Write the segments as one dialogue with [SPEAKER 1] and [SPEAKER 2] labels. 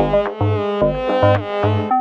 [SPEAKER 1] Thank
[SPEAKER 2] you.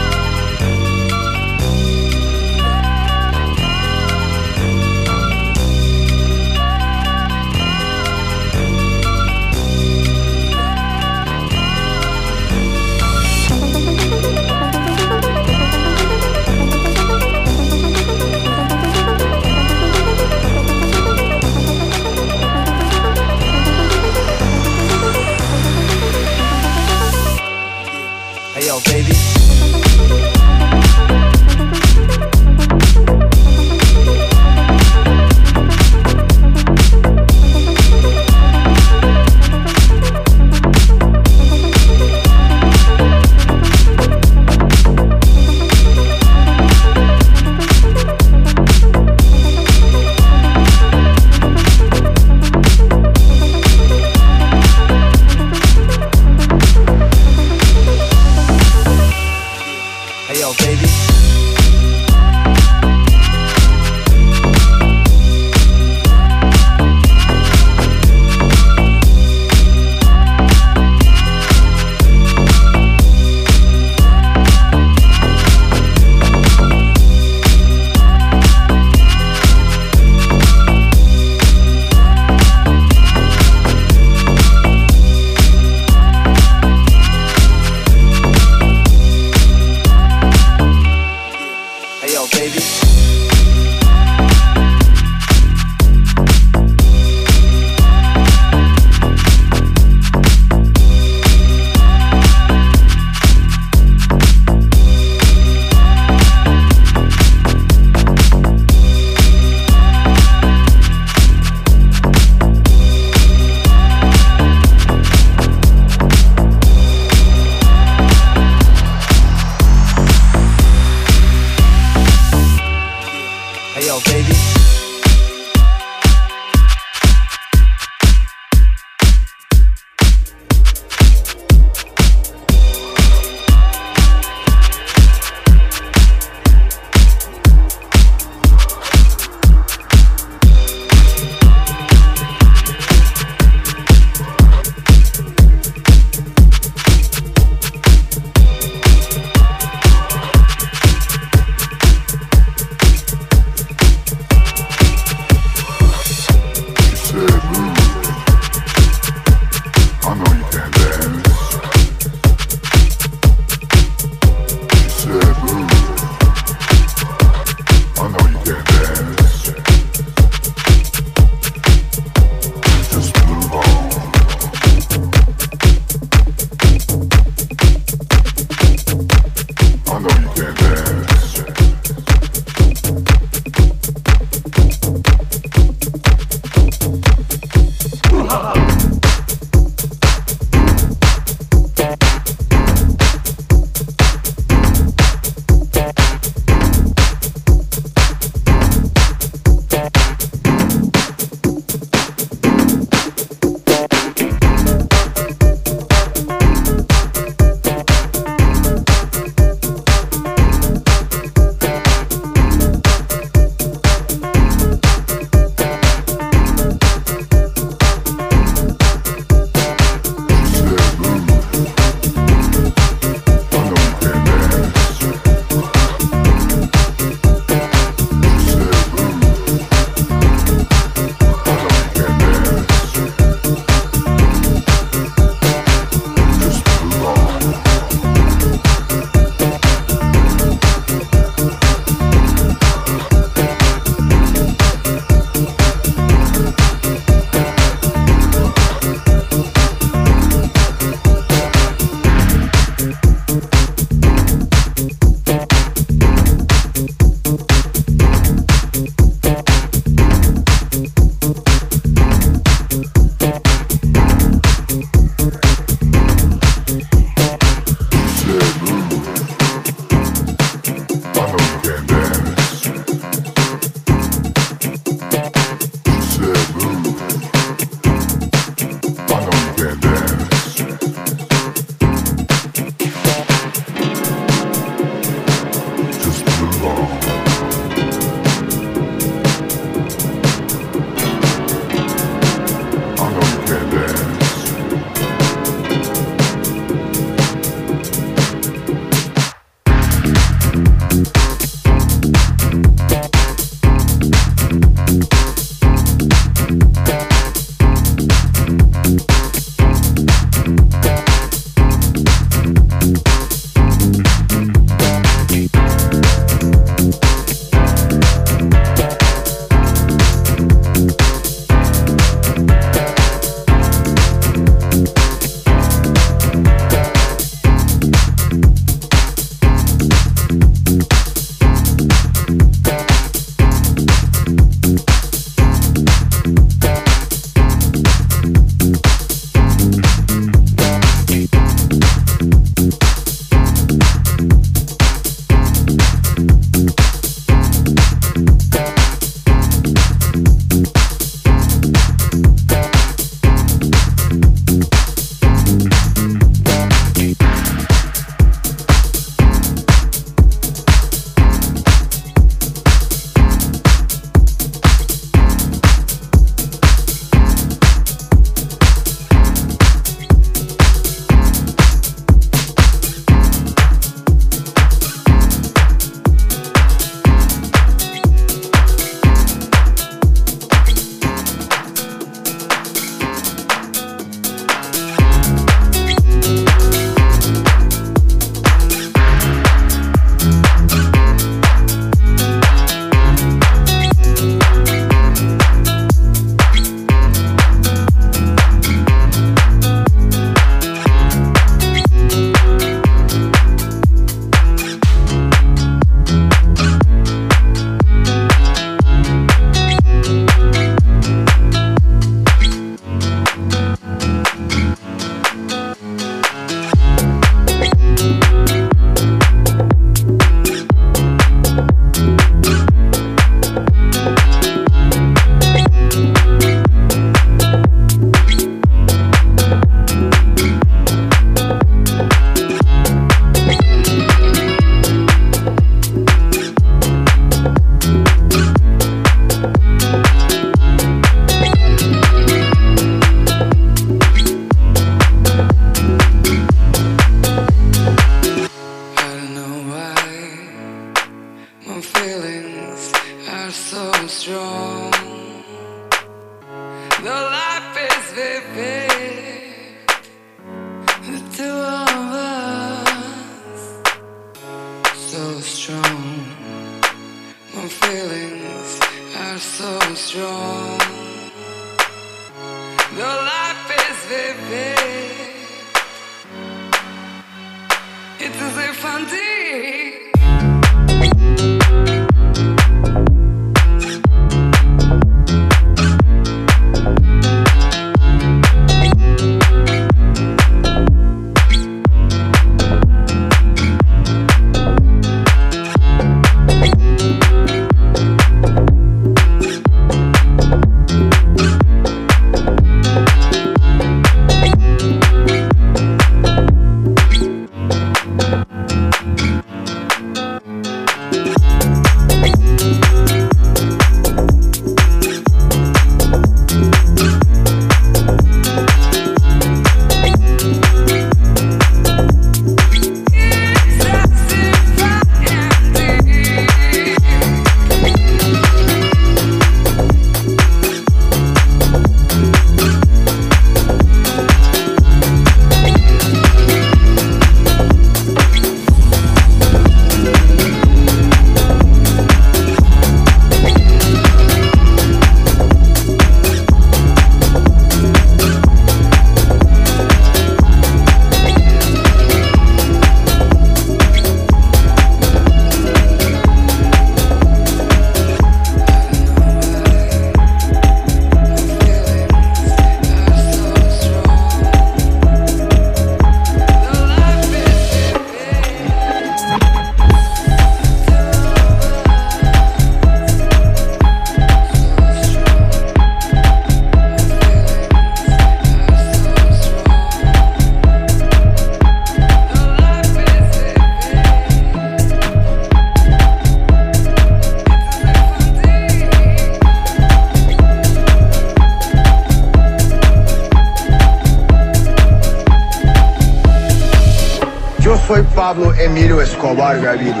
[SPEAKER 3] Emilio Escobar Gaviria.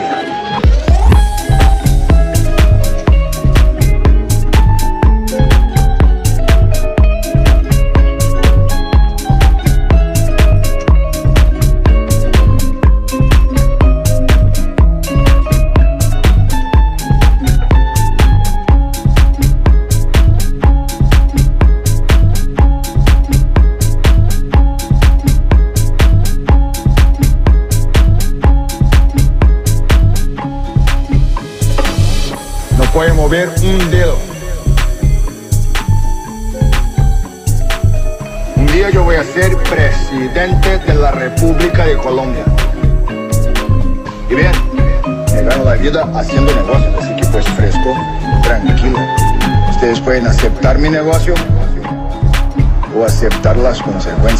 [SPEAKER 3] Mover un dedo. Un día yo voy a ser presidente de la República de Colombia. Y bien, me gano la vida haciendo negocios, así que pues fresco, tranquilo. Ustedes pueden aceptar mi negocio o aceptar las consecuencias.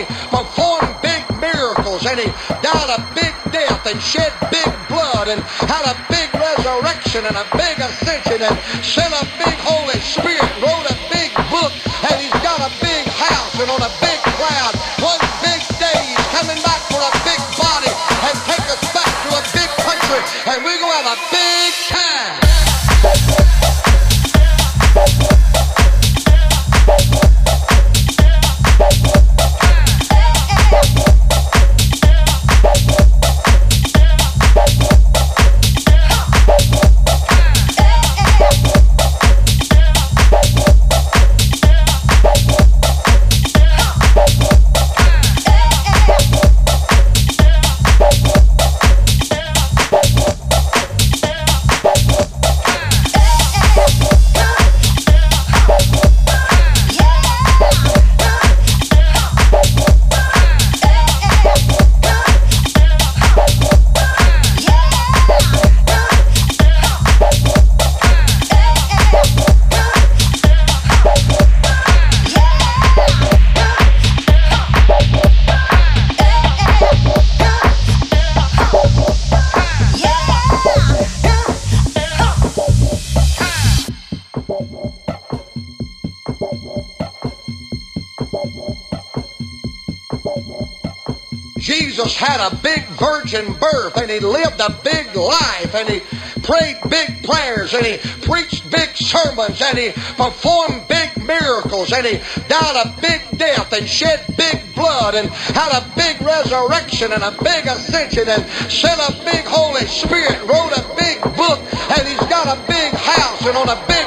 [SPEAKER 3] he performed big miracles and
[SPEAKER 4] he died a big death and shed big blood and had a big resurrection and a big ascension and sent a big Holy Spirit virgin birth and he lived a big life and he prayed big prayers and he preached big sermons and he performed big miracles and he died a big death and shed big blood and had a big resurrection and a big ascension and sent a big Holy Spirit, wrote a big book and he's got a big house and on a big